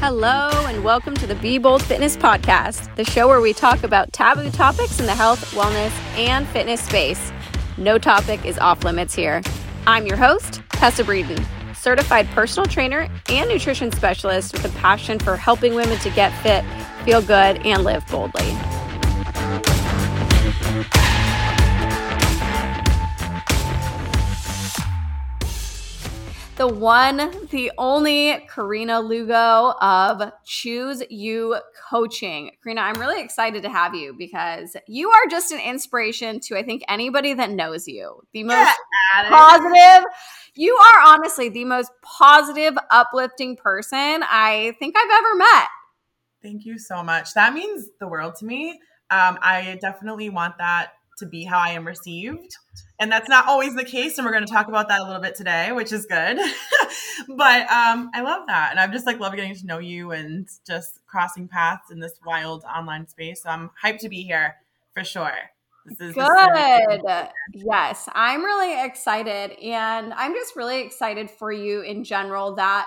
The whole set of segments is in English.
Hello, and welcome to the Be Bold Fitness Podcast, the show where we talk about taboo topics in the health, wellness, and fitness space. No topic is off limits here. I'm your host, Tessa Breeden, certified personal trainer and nutrition specialist with a passion for helping women to get fit, feel good, and live boldly. The one, the only Corina Lugo of Choose You Coaching. Corina, I'm really excited to have you because you are just an inspiration to, I think, anybody that knows you. The most yeah, positive. You are honestly the most positive, uplifting person I think I've ever met. Thank you so much. That means the world to me. Um, I definitely want that to be how I am received. And that's not always the case. And we're going to talk about that a little bit today, which is good. but um, I love that. And I'm just like love getting to know you and just crossing paths in this wild online space. So I'm hyped to be here for sure. This is good. Yes, I'm really excited. And I'm just really excited for you in general that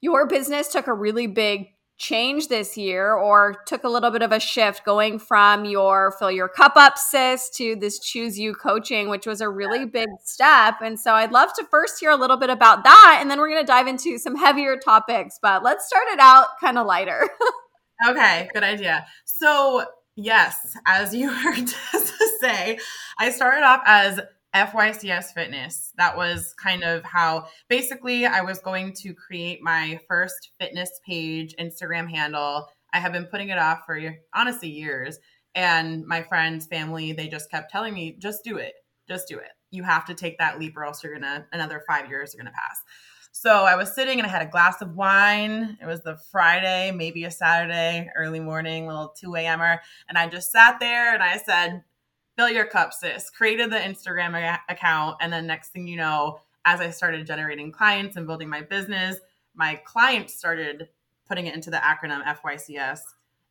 your business took a really big change this year or took a little bit of a shift going from your fill your cup up sis to this choose you coaching which was a really big step. And so i'd love to first hear a little bit about that and then we're going to dive into some heavier topics but let's start it out kind of lighter. Okay good idea. So yes as you heard say i started off as FYCS Fitness. That was kind of how basically I was going to create my first fitness page, Instagram handle. I have been putting it off for honestly years. And my friends, family, they just kept telling me, just do it. Just do it. You have to take that leap or else you're to, another five years are to pass. So I was sitting and I had a glass of wine. It was the Friday, maybe a Saturday, early morning, little 2 a.m.er. And I just sat there and I said, fill your cup, sis. Created the Instagram account. And then next thing you know, as I started generating clients and building my business, my clients started putting it into the acronym FYCS.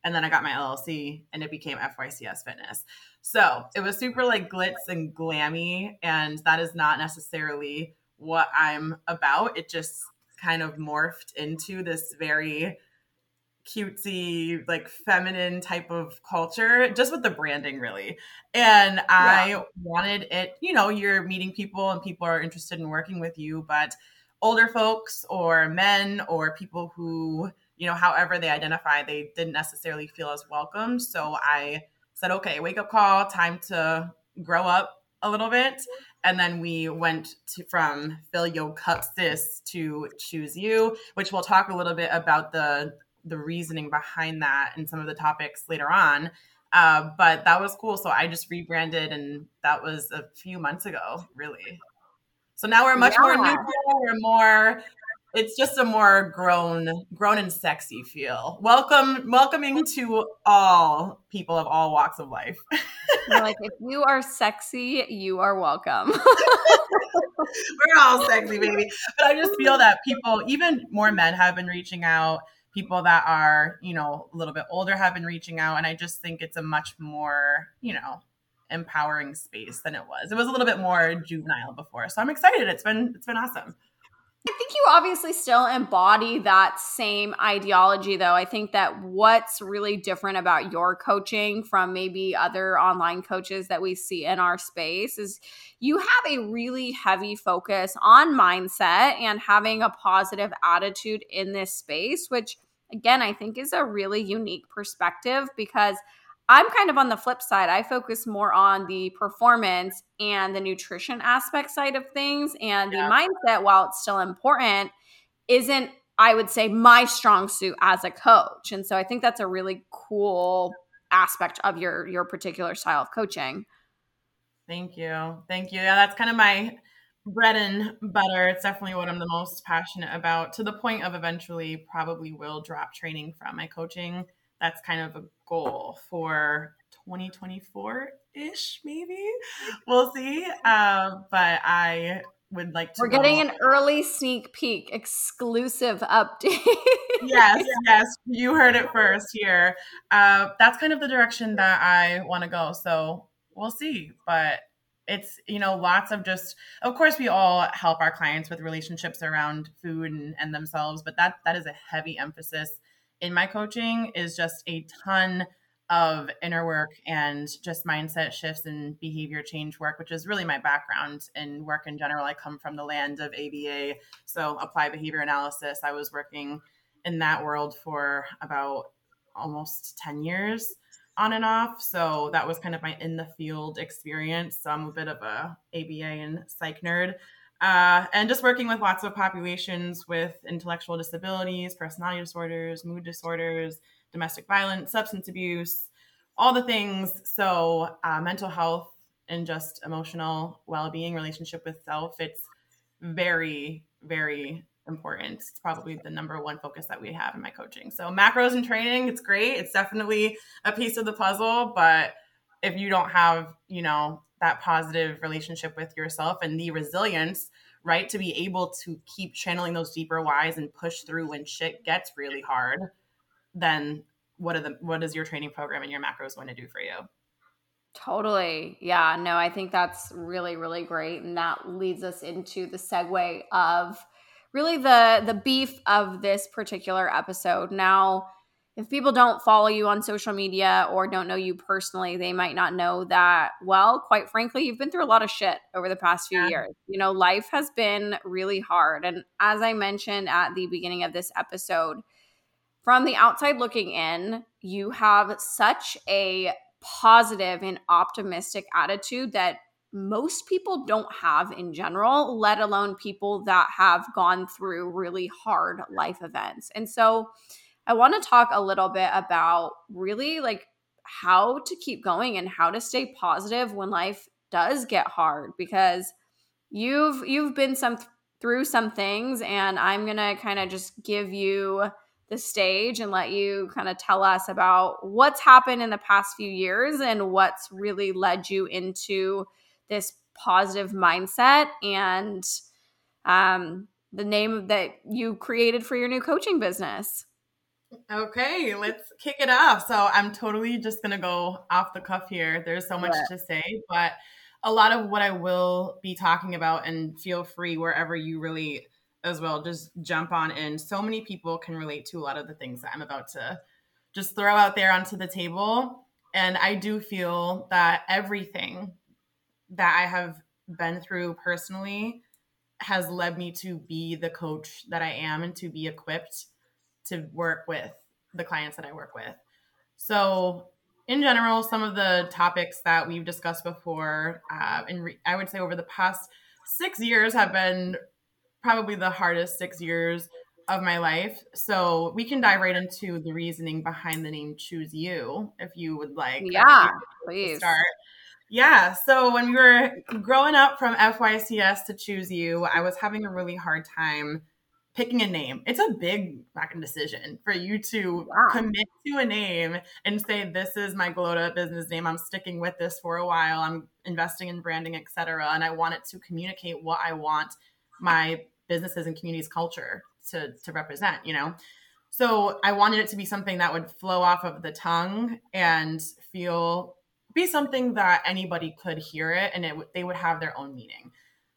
And then I got my LLC and it became FYCS Fitness. So it was super like glitz and glammy. And that is not necessarily what I'm about. It just kind of morphed into this very cutesy, like feminine type of culture, just with the branding, really. And I yeah. wanted it, you know, you're meeting people and people are interested in working with you, but older folks or men or people who, you know, however they identify, they didn't necessarily feel as welcome. So I said, okay, wake up call, time to grow up a little bit. And then we went to, from Fill Your Cup Sis to Choose You, which we'll talk a little bit about the the reasoning behind that and some of the topics later on. Uh, but that was cool. So I just rebranded, and that was a few months ago, really. So now we're much yeah. more neutral. We're more. It's just a more grown, grown and sexy feel. Welcome, welcoming to all people of all walks of life. like if you are sexy, you are welcome. we're all sexy, baby. But I just feel that people, even more men, have been reaching out people that are, you know, a little bit older have been reaching out. And I just think it's a much more, you know, empowering space than it was. It was a little bit more juvenile before. So I'm excited. It's been it's been awesome. I think you obviously still embody that same ideology, though. I think that what's really different about your coaching from maybe other online coaches that we see in our space is you have a really heavy focus on mindset and having a positive attitude in this space, which again, I think is a really unique perspective because I'm kind of on the flip side. I focus more on the performance and the nutrition aspect side of things. And yeah. the mindset, while it's still important, isn't, I would say, my strong suit as a coach. And so I think that's a really cool aspect of your your particular style of coaching. Thank you. Thank you. Yeah, that's kind of my bread and butter. It's definitely what I'm the most passionate about to the point of eventually probably will drop training from my coaching. That's kind of a goal for 2024 ish, maybe. We'll see. Uh, but I would like to We're getting an early sneak peek, exclusive update. yes, yes, you heard it first here. Uh, that's kind of the direction that I want to go. So we'll see. But it's you know lots of just of course we all help our clients with relationships around food and, and themselves but that that is a heavy emphasis in my coaching is just a ton of inner work and just mindset shifts and behavior change work, which is really my background in work in general. I come from the land of ABA, so applied behavior analysis. I was working in that world for about almost 10 years on and off. So that was kind of my in the field experience. So I'm a bit of a ABA and psych nerd. Uh, and just working with lots of populations with intellectual disabilities, personality disorders, mood disorders, domestic violence, substance abuse, all the things. So, uh, mental health and just emotional well being, relationship with self, it's very, very important. It's probably the number one focus that we have in my coaching. So, macros and training, it's great. It's definitely a piece of the puzzle. But if you don't have, you know, that positive relationship with yourself and the resilience, right, to be able to keep channeling those deeper whys and push through when shit gets really hard then what are the what is your training program and your macros going to do for you? Totally. Yeah, no, I think that's really really great and that leads us into the segue of really the the beef of this particular episode. Now, if people don't follow you on social media or don't know you personally, they might not know that, well, quite frankly, you've been through a lot of shit over the past few yeah. years. You know, life has been really hard. And as I mentioned at the beginning of this episode, from the outside looking in, you have such a positive and optimistic attitude that most people don't have in general, let alone people that have gone through really hard life events. And so I want to talk a little bit about really like how to keep going and how to stay positive when life does get hard because you've you've been some through some things and I'm going to kind of just give you the stage and let you kind of tell us about what's happened in the past few years and what's really led you into this positive mindset and um, the name that you created for your new coaching business. Okay, let's kick it off. So I'm totally just going to go off the cuff here. There's so much yeah. to say, but a lot of what I will be talking about, and feel free wherever you really as well just jump on in so many people can relate to a lot of the things that i'm about to just throw out there onto the table and i do feel that everything that i have been through personally has led me to be the coach that i am and to be equipped to work with the clients that i work with so in general some of the topics that we've discussed before uh, and re- i would say over the past six years have been probably the hardest six years of my life. So we can dive right into the reasoning behind the name Choose You if you would like. Yeah, please. Start. Yeah. So when we were growing up from FYCS to Choose You, I was having a really hard time picking a name. It's a big fucking decision for you to wow. commit to a name and say, this is my Glota business name. I'm sticking with this for a while. I'm investing in branding, etc. And I want it to communicate what I want my businesses and communities culture to to represent you know so i wanted it to be something that would flow off of the tongue and feel be something that anybody could hear it and it they would have their own meaning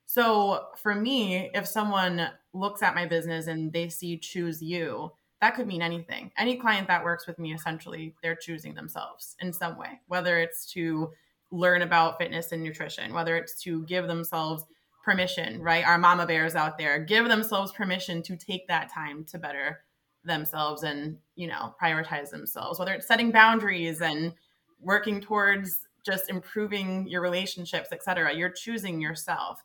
so for me if someone looks at my business and they see choose you that could mean anything any client that works with me essentially they're choosing themselves in some way whether it's to learn about fitness and nutrition whether it's to give themselves permission, right? Our mama bears out there give themselves permission to take that time to better themselves and, you know, prioritize themselves, whether it's setting boundaries and working towards just improving your relationships, etc. You're choosing yourself.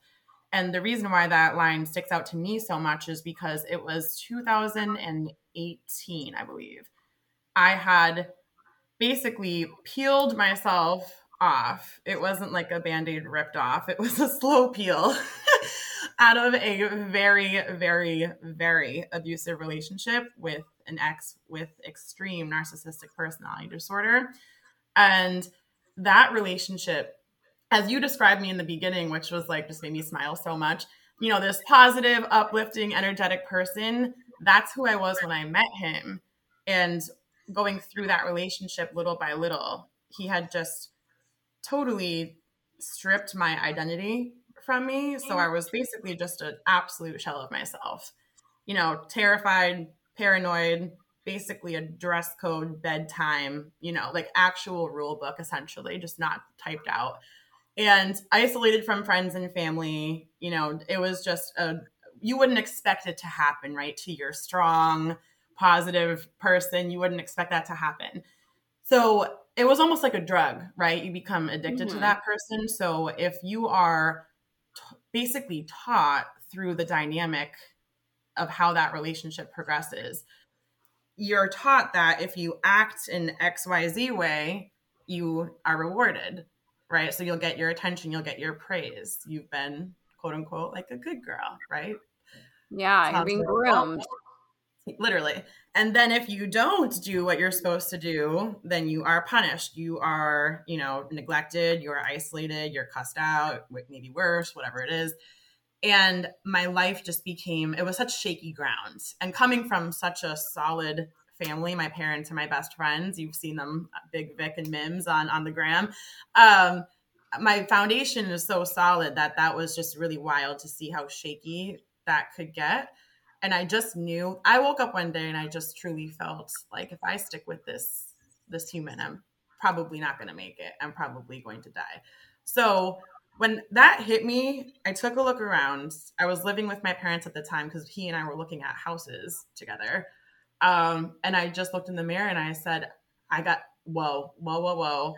And the reason why that line sticks out to me so much is because it was 2018, I believe. I had basically peeled myself off. It wasn't like a band aid ripped off, it was a slow peel out of a very, very, very abusive relationship with an ex with extreme narcissistic personality disorder. And that relationship, as you described me in the beginning, which was like just made me smile so much, you know, this positive, uplifting, energetic person. That's who I was when I met him. And going through that relationship little by little, he had just totally stripped my identity from me. So I was basically just an absolute shell of myself. You know, terrified, paranoid, basically a dress code, bedtime, you know, like actual rule book essentially, just not typed out. And isolated from friends and family, you know, it was just a you wouldn't expect it to happen, right? To your strong, positive person, you wouldn't expect that to happen. So it was almost like a drug, right? You become addicted mm-hmm. to that person. So if you are t- basically taught through the dynamic of how that relationship progresses, you're taught that if you act in XYZ way, you are rewarded, right? So you'll get your attention, you'll get your praise. You've been quote unquote like a good girl, right? Yeah, you're being groomed. Literally. And then if you don't do what you're supposed to do, then you are punished. You are, you know, neglected, you are isolated, you're cussed out, maybe worse, whatever it is. And my life just became, it was such shaky ground. And coming from such a solid family, my parents are my best friends. You've seen them, Big Vic and Mims on, on the gram. Um, my foundation is so solid that that was just really wild to see how shaky that could get and I just knew I woke up one day and I just truly felt like if I stick with this this human, I'm probably not going to make it. I'm probably going to die. So when that hit me, I took a look around. I was living with my parents at the time because he and I were looking at houses together. Um, and I just looked in the mirror and I said, I got whoa, whoa, whoa, whoa.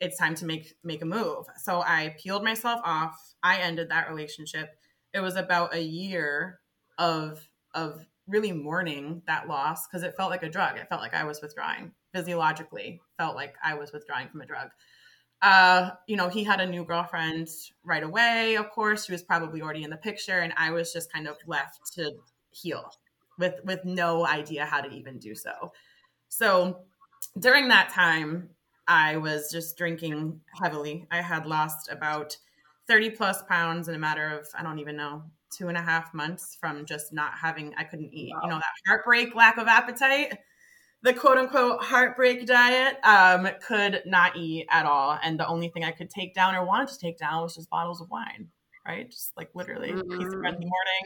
It's time to make make a move. So I peeled myself off. I ended that relationship. It was about a year of of really mourning that loss because it felt like a drug. It felt like I was withdrawing physiologically, felt like I was withdrawing from a drug. Uh, you know, he had a new girlfriend right away, of course. She was probably already in the picture, and I was just kind of left to heal with with no idea how to even do so. So during that time, I was just drinking heavily. I had lost about 30 plus pounds in a matter of, I don't even know, two and a half months from just not having, I couldn't eat, wow. you know, that heartbreak, lack of appetite, the quote unquote heartbreak diet, um, could not eat at all. And the only thing I could take down or wanted to take down was just bottles of wine, right? Just like literally mm-hmm. piece of bread in the morning,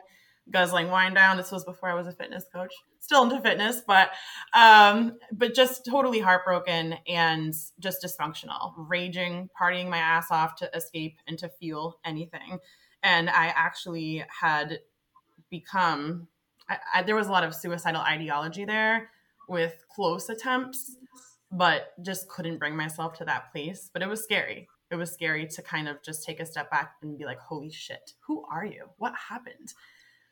guzzling wine down. This was before I was a fitness coach, still into fitness, but um, but just totally heartbroken and just dysfunctional, raging, partying my ass off to escape and to feel anything and I actually had become. I, I, there was a lot of suicidal ideology there with close attempts, but just couldn't bring myself to that place. But it was scary. It was scary to kind of just take a step back and be like, "Holy shit, who are you? What happened?"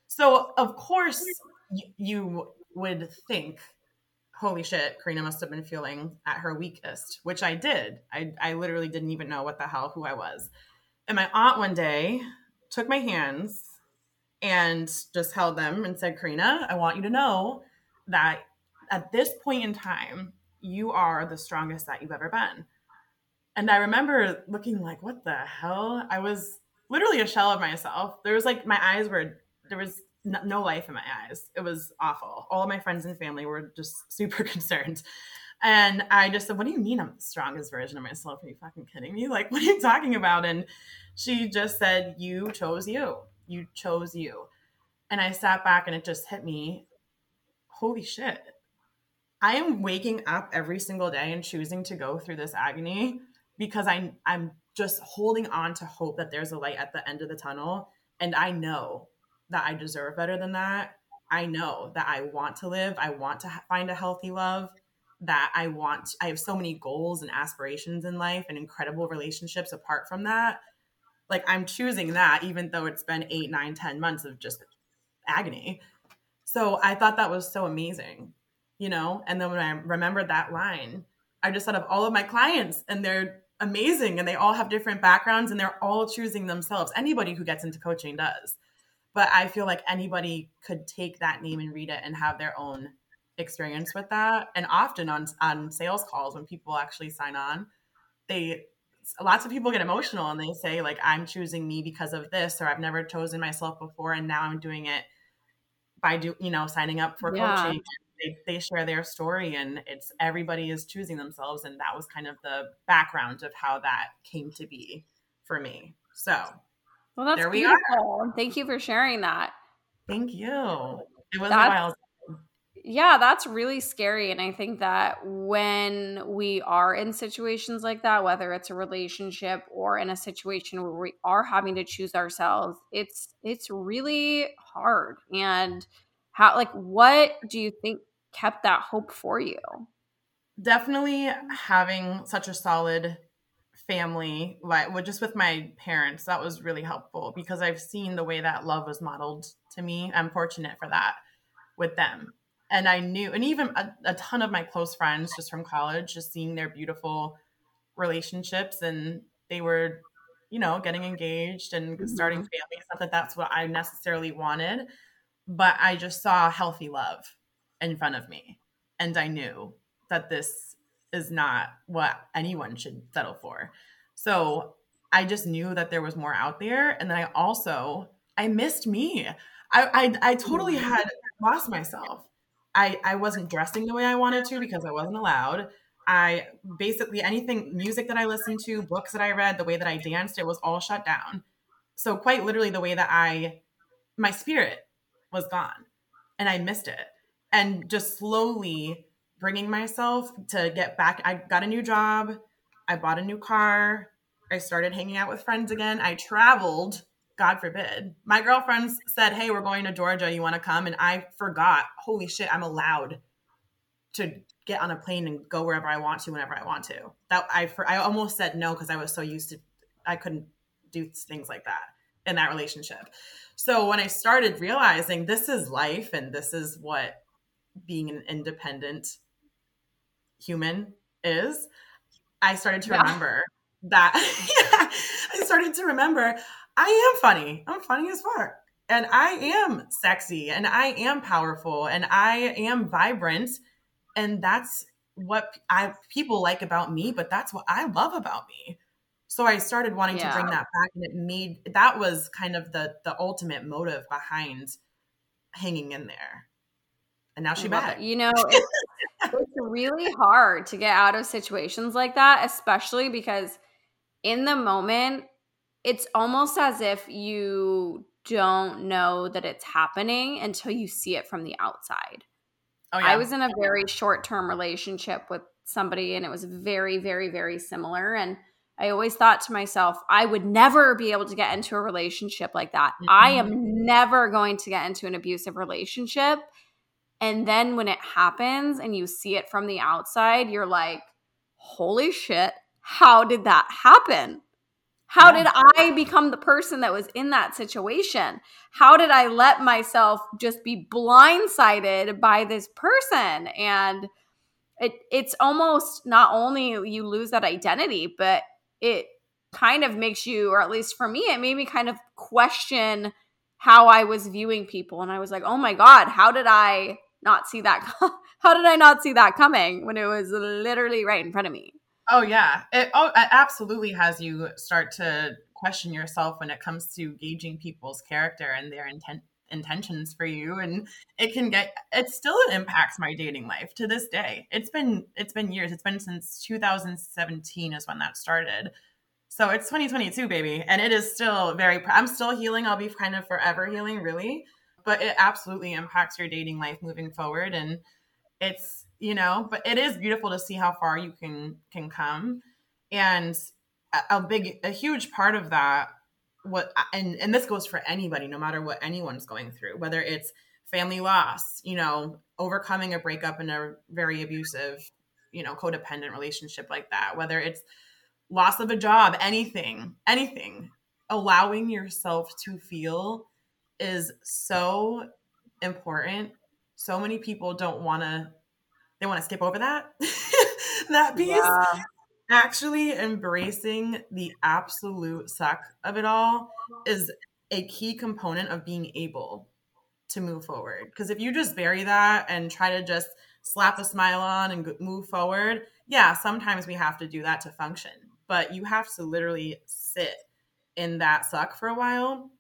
So of course you would think holy shit, Corina must have been feeling at her weakest, which I did. I, I literally didn't even know what the hell who I was. And my aunt one day took my hands and just held them and said, Corina, I want you to know that at this point in time, you are the strongest that you've ever been. And I remember looking like, what the hell? I was literally a shell of myself. There was like, my eyes were, there was no life in my eyes. It was awful. All of my friends and family were just super concerned. And I just said, What do you mean I'm the strongest version of myself? Are you fucking kidding me? Like, what are you talking about? And she just said, You chose you. You chose you. And I sat back and it just hit me holy shit. I am waking up every single day and choosing to go through this agony because I, I'm just holding on to hope that there's a light at the end of the tunnel. And I know that I deserve better than that. I know that I want to live. I want to find a healthy love that I want. I have so many goals and aspirations in life and incredible relationships apart from that. Like I'm choosing that, even though it's been eight, nine, ten months of just agony. So I thought that was so amazing, you know? And then when I remembered that line, I just thought of all of my clients and they're amazing and they all have different backgrounds and they're all choosing themselves. Anybody who gets into coaching does. But I feel like anybody could take that name and read it and have their own experience with that and often on on sales calls when people actually sign on they lots of people get emotional and they say like i'm choosing me because of this or i've never chosen myself before and now i'm doing it by do you know signing up for yeah. coaching they, they share their story and it's everybody is choosing themselves and that was kind of the background of how that came to be for me so well that's there we beautiful are. thank you for sharing that thank you it was that's, a while yeah, that's really scary. And I think that when we are in situations like that, whether it's a relationship or in a situation where we are having to choose ourselves, it's it's really hard. And how like what do you think kept that hope for you? Definitely having such a solid family like well, just with my parents that was really helpful because i've seen the way that love was modeled to me i'm fortunate for that with them and I knew, and even a, a, ton of my close friends just from college, just seeing their beautiful relationships, and they were, you know, getting engaged and mm-hmm. starting families. Not that that's what I necessarily wanted, but I just saw healthy love in front of me, and I knew that this is not what anyone should settle for. So I just knew that there was more out there, and then I also I missed me. I I, I totally had lost myself I, I wasn't dressing the way I wanted to because I wasn't allowed. I basically anything music that I listened to, books that I read, the way that I danced, it was all shut down. So quite literally the way that I my spirit was gone and I missed it. And just slowly bringing myself to get back I got a new job, I bought a new car, I started hanging out with friends again. I traveled God forbid. My girlfriends said, Hey, we're going to Georgia. You want to come? And I forgot, holy shit, I'm allowed to get on a plane and go wherever I want to, whenever I want to. That I, for, I almost said no because I was so used to, I couldn't do things like that in that relationship. So when I started realizing this is life and this is what being an independent human is, I started to yeah. remember that yeah, I started to remember I am funny. I'm funny as fuck. And I am sexy and I am powerful and I am vibrant. And that's what I people like about me, but that's what I love about me. So I started wanting yeah. to bring that back and it made that was kind of the the ultimate motive behind hanging in there. And now she's back. It. You know, it's, it's really hard to get out of situations like that, especially because in the moment it's almost as if you don't know that it's happening until you see it from the outside. Oh, yeah. I was in a very short term relationship with somebody and it was very, very, very similar. And I always thought to myself, I would never be able to get into a relationship like that. Mm-hmm. I am never going to get into an abusive relationship. And then when it happens and you see it from the outside, you're like, holy shit, how did that happen? How yeah. did I become the person that was in that situation? How did I let myself just be blindsided by this person? And it it's almost not only you lose that identity, but it kind of makes you, or at least for me, it made me kind of question how I was viewing people. And I was like, oh my God, how did I not see that? how did I not see that coming when it was literally right in front of me? Oh yeah, it, oh, it absolutely has you start to question yourself when it comes to gauging people's character and their intent intentions for you and it can get it still impacts my dating life to this day. It's been it's been years. It's been since 2017 is when that started. So it's 2022 baby and it is still very i'm still healing. I'll be kind of forever healing really but it absolutely impacts your dating life moving forward. And it's you know but it is beautiful to see how far you can can come. And a, big a huge part of that what and and this goes for anybody no matter what anyone's going through whether it's family loss you know overcoming a breakup in a very abusive you know codependent relationship like that whether it's loss of a job anything anything allowing yourself to feel is so important. So many people don't want to they want to skip over that that piece. Yeah. actually embracing the absolute suck of it all is a key component of being able to move forward. Because if you just bury that and try to just slap a smile on and move forward yeah sometimes we have to do that to function. But you have to literally sit in that suck for a while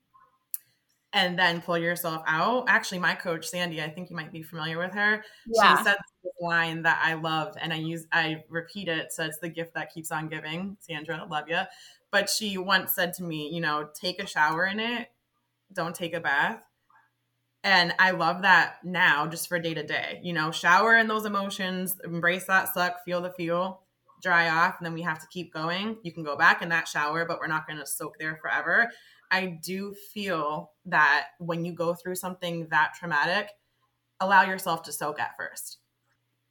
and then pull yourself out. Actually, my coach Sandy, I think you might be familiar with her. Yeah. She said this line that I love, and I use I repeat it. So it's the gift that keeps on giving. Sandra, love you. But she once said to me, you know, take a shower in it, don't take a bath. And I love that now, just for day to day. You know, shower in those emotions, embrace that suck, feel the feel, dry off, and then we have to keep going. You can go back in that shower, but we're not going to soak there forever I do feel that when you go through something that traumatic, allow yourself to soak at first.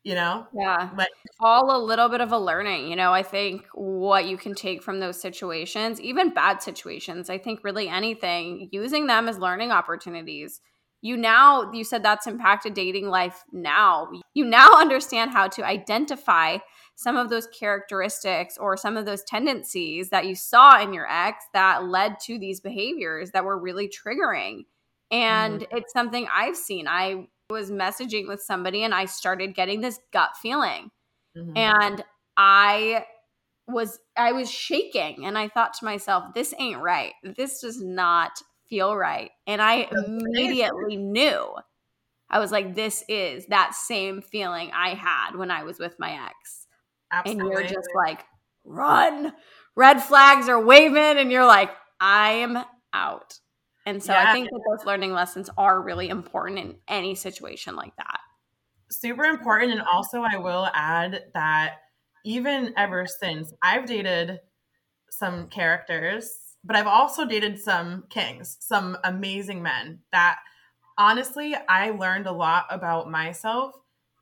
You know? Yeah. Like all a little bit of a learning. You know, I think what you can take from those situations, even bad situations, I think really anything, using them as learning opportunities. You now, you said that's impacted dating life now. You now understand how to identify some of those characteristics or some of those tendencies that you saw in your ex that led to these behaviors that were really triggering. And mm-hmm. it's something I've seen. I was messaging with somebody and I started getting this gut feeling. Mm-hmm. And I was I was shaking and I thought to myself, this ain't right. This does not feel right. And I immediately knew. I was like, this is that same feeling I had when I was with my ex. Absolutely. And you're just like, run. Red flags are waving, and you're like, I am out. And so yeah. I think that those learning lessons are really important in any situation like that. Super important. And also, I will add that even ever since I've dated some characters, but I've also dated some kings, some amazing men that honestly, I learned a lot about myself.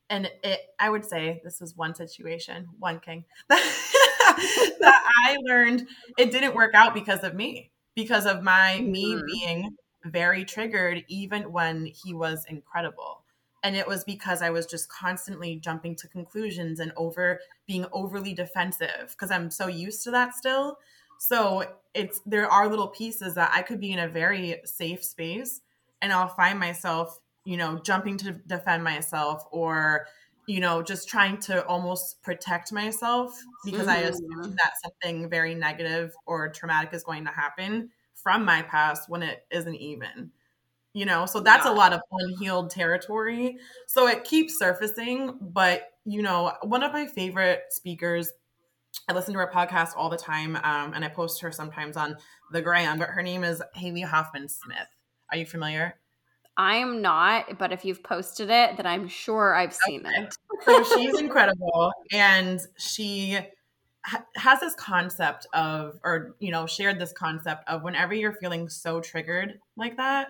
And it i would say this was one situation one king that i learned it didn't work out because of me because of my me mm-hmm. being very triggered even when he was incredible. And it was because i was just constantly jumping to conclusions and over being overly defensive because i'm so used to that still so it's there are little pieces that i could be in a very safe space and i'll find myself you know, jumping to defend myself or, you know, just trying to almost protect myself because mm-hmm. I assume that something very negative or traumatic is going to happen from my past when it isn't even. You know, so that's yeah. a lot of unhealed territory. So it keeps surfacing. But, you know, one of my favorite speakers I listen to her podcast all the time, um, and I post her sometimes on the gram. But her name is Haley Hoffman Smith. Are you familiar? I am not, but if you've posted it, then I'm sure I've seen okay. it. so she's incredible, and she ha- has this concept of, or you know, shared this concept of whenever you're feeling so triggered like that,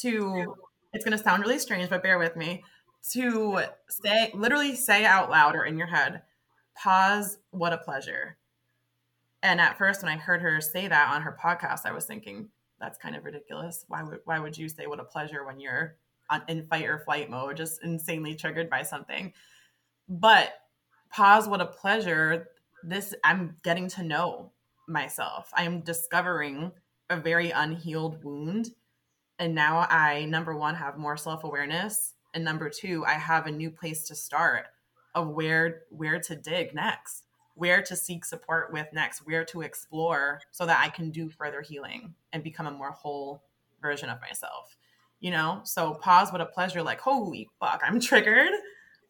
to it's going to sound really strange, but bear with me. To say, literally say out loud or in your head, pause. What a pleasure. And at first, when I heard her say that on her podcast, I was thinking, that's kind of ridiculous. Why would why would you say what a pleasure when you're on, in fight or flight mode, just insanely triggered by something? But pause. What a pleasure. This I'm getting to know myself. I am discovering a very unhealed wound, and now I number one have more self awareness, and number two I have a new place to start of where where to dig next where to seek support with next, where to explore so that I can do further healing and become a more whole version of myself. You know, so pause, what a pleasure. Like, holy fuck, I'm triggered.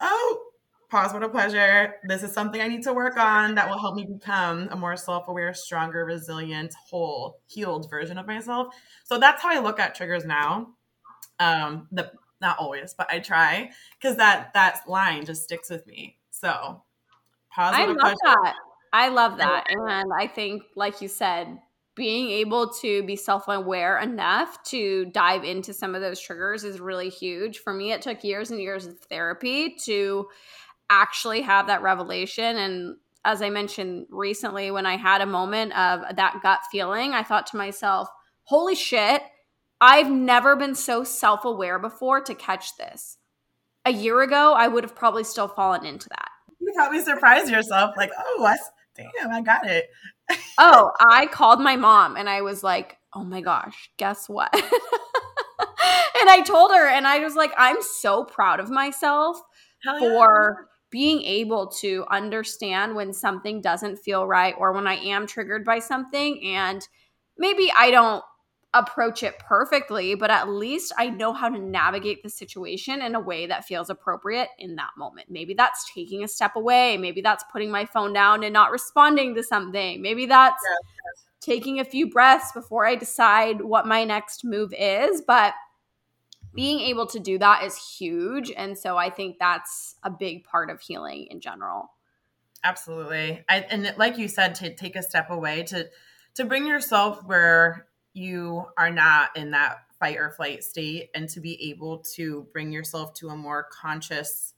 Oh, pause, what a pleasure. This is something I need to work on that will help me become a more self aware, stronger, resilient, whole, healed version of myself. So that's how I look at triggers now. Um, the not always, but I try because that that line just sticks with me. So Positive I love that. I love that. And I think, like you said, being able to be self aware enough to dive into some of those triggers is really huge. For me, it took years and years of therapy to actually have that revelation. And as I mentioned recently, when I had a moment of that gut feeling, I thought to myself, holy shit, I've never been so self aware before to catch this. A year ago, I would have probably still fallen into that you probably surprised yourself, like, oh, I, damn, I got it. oh, I called my mom and I was like, oh my gosh, guess what? and I told her, and I was like, I'm so proud of myself yeah. for being able to understand when something doesn't feel right or when I am triggered by something and maybe I don't approach it perfectly, but at least I know how to navigate the situation in a way that feels appropriate in that moment. Maybe that's taking a step away. Maybe that's putting my phone down and not responding to something. Maybe that's yes. taking a few breaths before I decide what my next move is. But being able to do that is huge. And so I think that's a big part of healing in general. Absolutely. I, and like you said, to take a step away, to to bring yourself where you are not in that fight or flight state and to be able to bring yourself to a more conscious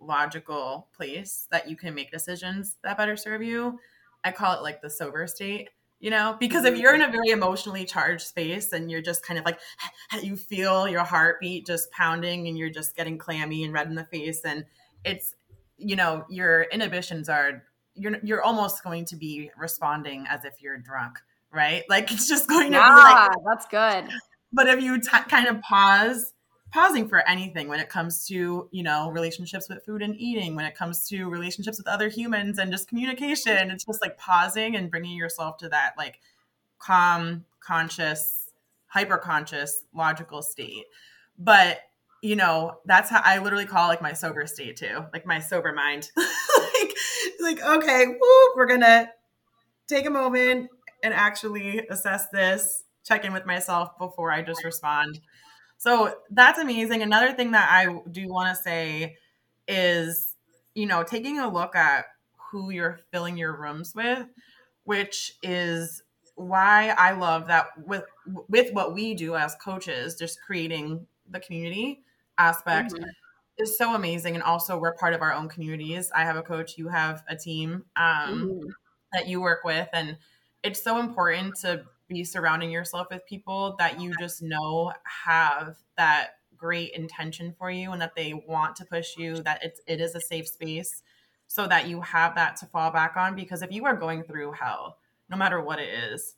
logical place that you can make decisions that better serve you i call it like the sober state you know? Because if you're in a very emotionally charged space and you're just kind of like you feel your heartbeat just pounding and you're just getting clammy and red in the face and it's you know your inhibitions are you're you're almost going to be responding as if you're drunk right? Like it's just going to yeah, be like that's good. But if you t- kind of pause pausing for anything when it comes to you know relationships with food and eating when it comes to relationships with other humans and just communication it's just like pausing and bringing yourself to that like calm conscious hyper conscious logical state. But you know that's how i literally call like my sober state too like my sober mind. Like like okay woo, we're gonna take a moment and actually assess this check in with myself before i just respond so that's amazing. Another thing that I do want to say is, you know, taking a look at who you're filling your rooms with, which is why I love that with with what we do as coaches, just creating the community aspect mm-hmm. is so amazing. And also we're part of our own communities. I have a coach, you have a team um, mm-hmm. that you work with. And it's so important to be surrounding yourself with people that you just know have that great intention for you and that they want to push you that it's it is a safe space so that you have that to fall back on because if you are going through hell no matter what it is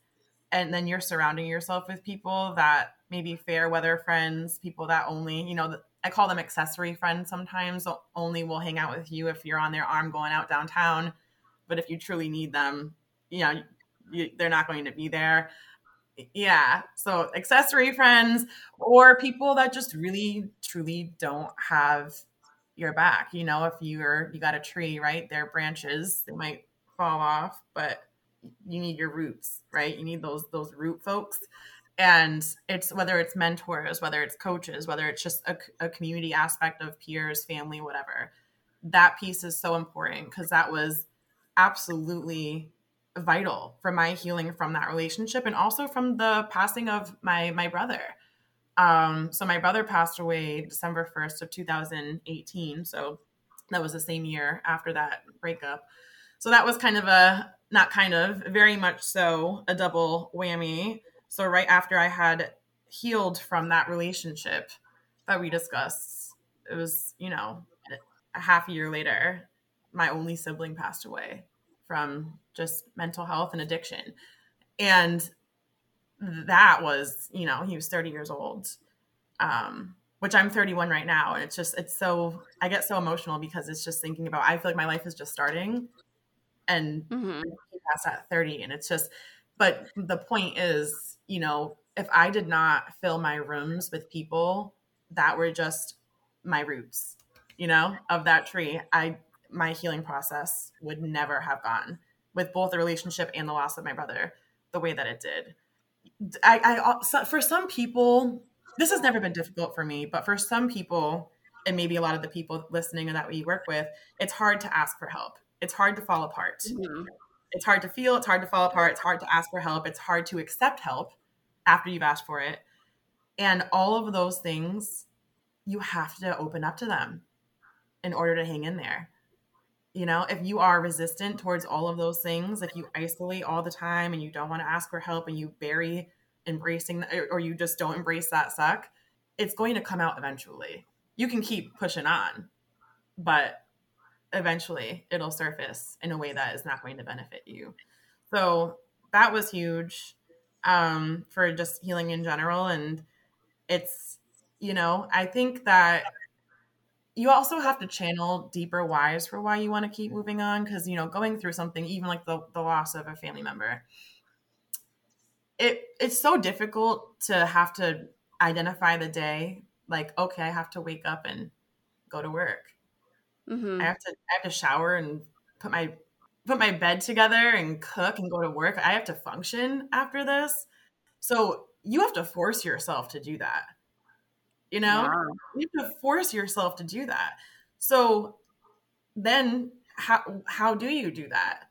and then you're surrounding yourself with people that maybe fair weather friends people that only you know i call them accessory friends sometimes only will hang out with you if you're on their arm going out downtown. But if you truly need them you know they're not going to be there. Yeah. So accessory friends or people that just really truly don't have your back. You know, if you're you got a tree, right? Their branches, they might fall off, but you need your roots, right? You need those those root folks. And it's whether it's mentors, whether it's coaches, whether it's just a, a community aspect of peers, family, whatever. That piece is so important because that was absolutely vital for my healing from that relationship and also from the passing of my my brother. Um, so my brother passed away December 1st of 2018. So that was the same year after that breakup. So that was kind of a not kind of very much so a double whammy. So right after I had healed from that relationship that we discussed, it was, you know, a half year later, my only sibling passed away from just mental health and addiction. And that was, you know, he was 30 years old. Um, which I'm 31 right now. And it's just, it's so, I get so emotional because it's just thinking about, I feel like my life is just starting and mm-hmm. past that 30. And it's just, but the point is, you know, if I did not fill my rooms with people that were just my roots, you know, of that tree, I my healing process would never have gone with both the relationship and the loss of my brother the way that it did. I, I for some people, this has never been difficult for me, but for some people, and maybe a lot of the people listening and that we work with, it's hard to ask for help. It's hard to fall apart. Mm-hmm. It's hard to feel. It's hard to fall apart. It's hard to ask for help. It's hard to accept help after you've asked for it. And all of those things, you have to open up to them in order to hang in there. You know, if you are resistant towards all of those things, if you isolate all the time and you don't want to ask for help and you bury embracing or you just don't embrace that suck, it's going to come out eventually. You can keep pushing on, but eventually it'll surface in a way that is not going to benefit you. So that was huge um, for just healing in general. And it's, you know, I think that you also have to channel deeper whys for why you want to keep moving on because you know going through something even like the, the loss of a family member it it's so difficult to have to identify the day like okay i have to wake up and go to work. Mm-hmm. i have to i have to shower and put my put my bed together and cook and go to work. I have to function after this. So you have to force yourself to do that you know? You have to force yourself to do that. So then how how do you do that?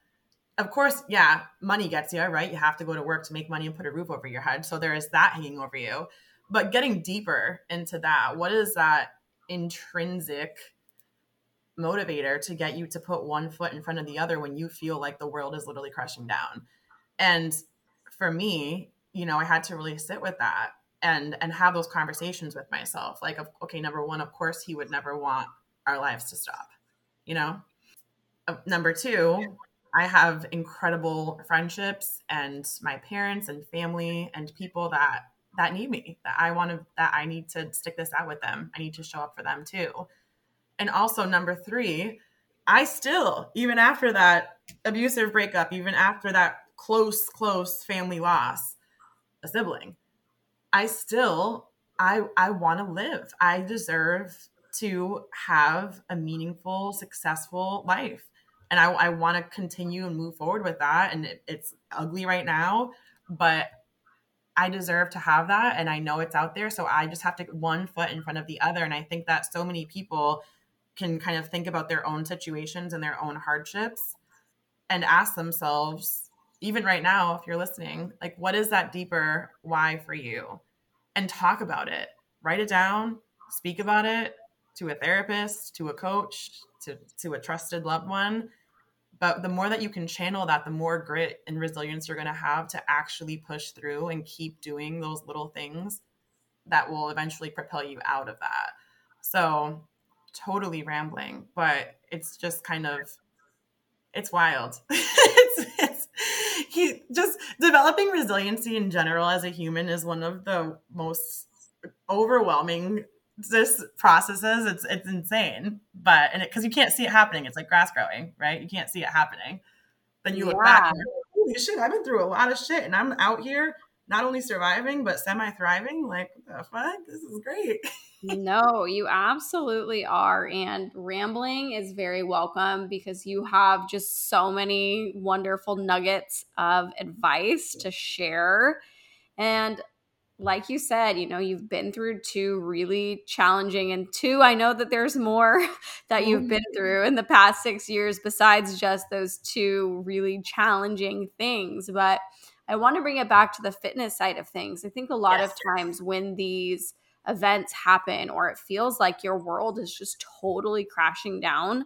Of course yeah money gets you right? You have to go to work to make money and put a roof over your head. So there is that hanging over you. But getting deeper into that what is that intrinsic motivator to get you to put one foot in front of the other when you feel like the world is literally crushing down? And for me you know i had to really sit with that and and have those conversations with myself like okay number one of course he would never want our lives to stop you know? Number two i have incredible friendships and my parents and family and people that that need me that i want to that i need to stick this out with them. I need to show up for them too. And also number three i still even after that abusive breakup even after that close close family loss a sibling I still I I want to live. I deserve to have a meaningful, successful life. And I, I want to continue and move forward with that. And it, it's ugly right now, but I deserve to have that. And I know it's out there. So I just have to one foot in front of the other. And I think that so many people can kind of think about their own situations and their own hardships and ask themselves, even right now, if you're listening, like what is that deeper why for you? And talk about it. Write it down, speak about it to a therapist, to a coach, to, to a trusted loved one. But the more that you can channel that, the more grit and resilience you're going to have to actually push through and keep doing those little things that will eventually propel you out of that. So, totally rambling, but it's just kind of it's wild. it's, it's, he just developing resiliency in general as a human is one of the most overwhelming this processes. It's it's insane, but and because you can't see it happening, it's like grass growing, right? You can't see it happening. Then you look yeah. back, and holy shit, I've been through a lot of shit, and I'm out here not only surviving but semi thriving. Like the fuck, this is great. no, you absolutely are. And rambling is very welcome because you have just so many wonderful nuggets of advice to share. And like you said, you know, you've been through two really challenging, and two, I know that there's more that you've been mm-hmm. through in the past six years besides just those two really challenging things. But I want to bring it back to the fitness side of things. I think a lot yes. of times when these events happen or it feels like your world is just totally crashing down,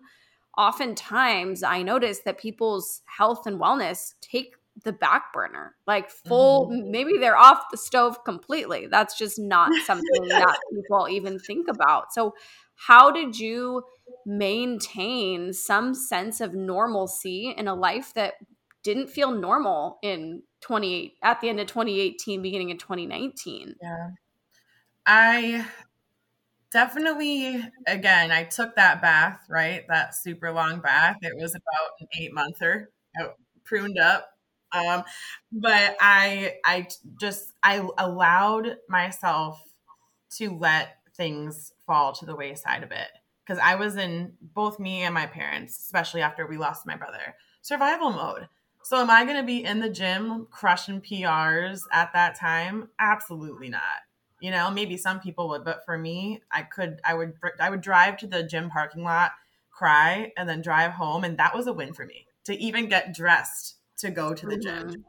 oftentimes I notice that people's health and wellness take the back burner like full mm-hmm. maybe they're off the stove completely. That's just not something that people even think about. So how did you maintain some sense of normalcy in a life that didn't feel normal in 28 at the end of 2018 beginning of 2019 yeah i definitely again i took that bath right that super long bath it was about an eight monther pruned up um but i i just i allowed myself to let things fall to the wayside a bit because i was in both me and my parents especially after we lost my brother survival mode so am I going to be in the gym crushing PRs at that time? Absolutely not. You know, maybe some people would, but for me, I could I would I would drive to the gym parking lot, cry, and then drive home and that was a win for me. To even get dressed to go to the mm-hmm. gym.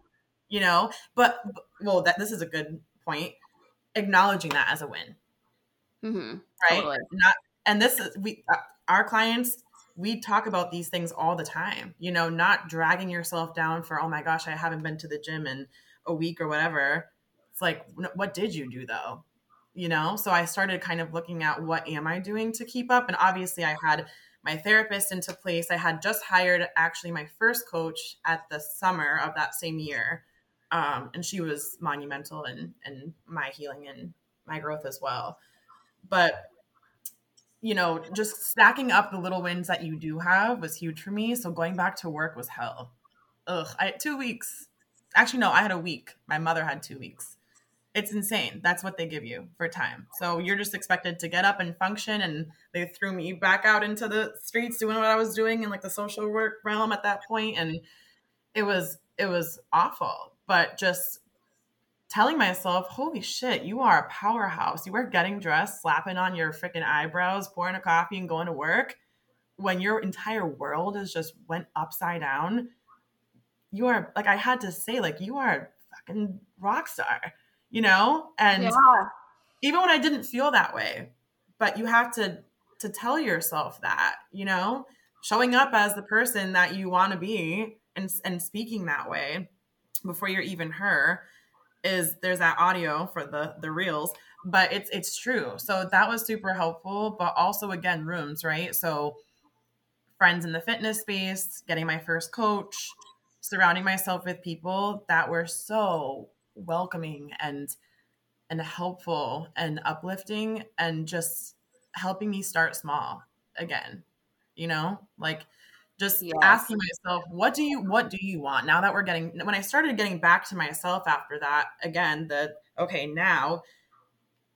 You know, but well that this is a good point. Acknowledging that as a win. Mm-hmm. Right? Totally. Not and this is we uh, our clients we talk about these things all the time, you know, not dragging yourself down for, oh my gosh, I haven't been to the gym in a week or whatever. Like, what did you do though? You know, so I started kind of looking at what am I doing to keep up? And obviously, I had my therapist into place. I had just hired actually my first coach at the summer of that same year. Um, and she was monumental in, in my healing and my growth as well. But you know, just stacking up the little wins that you do have was huge for me. So going back to work was hell. Ugh, I two weeks. Actually, no, I had a week. My mother had two weeks. It's insane. That's what they give you for time. So you're just expected to get up and function. And they threw me back out into the streets doing what I was doing in like the social work realm at that point. and it was it was awful. But just telling myself, holy shit, you are a powerhouse. You are getting dressed, slapping on your freaking eyebrows, pouring a coffee, and going to work when your entire world is just went upside down. You are like I had to say, like, you are a fucking rock star, you know? And yeah. even when I didn't feel that way, but you have to to tell yourself that, you know, showing up as the person that you want to be and and speaking that way before you're even her is there's that audio for the the reels but it's it's true so that was super helpful but also again rooms right so friends in the fitness space getting my first coach surrounding myself with people that were so welcoming and and helpful and uplifting and just helping me start small again you know? Like just yes. asking myself what do you what do you want? Now that we're getting when i started getting back to myself after that again the okay now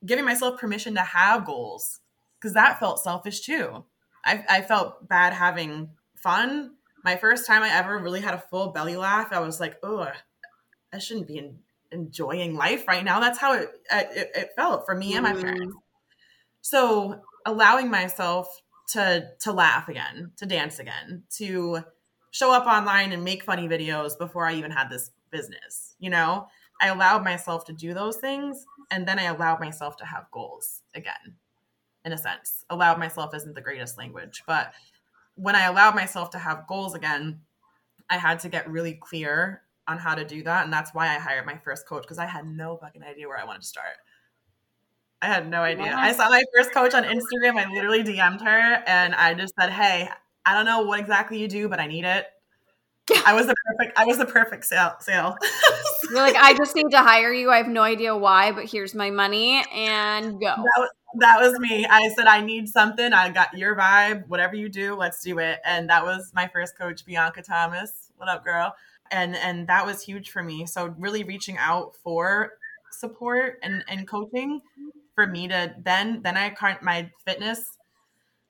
giving myself permission to have goals because that felt selfish too. I, I felt bad having fun. My first time i ever really had a full belly laugh i was like oh i shouldn't be in, enjoying life right now that's how it, it, it felt for me and my mm-hmm. parents so allowing myself to to laugh again, to dance again, to show up online and make funny videos before I even had this business. You know, I allowed myself to do those things and then I allowed myself to have goals again. In a sense, allowed myself isn't the greatest language, but when I allowed myself to have goals again, I had to get really clear on how to do that. And that's why I hired my first coach because I had no fucking idea where I wanted to start. I had no idea. I saw my first coach on Instagram. I literally DM'd her and I just said, "Hey, I don't know what exactly you do, but I need it." I was the perfect. I was the perfect sale. Sale. You're like, I just need to hire you. I have no idea why, but here's my money and go. That was, that was me. I said, I need something. I got your vibe. Whatever you do, let's do it. And that was my first coach, Bianca Thomas. What up, girl? And and that was huge for me. So really reaching out for support and and coaching for me to then then I my fitness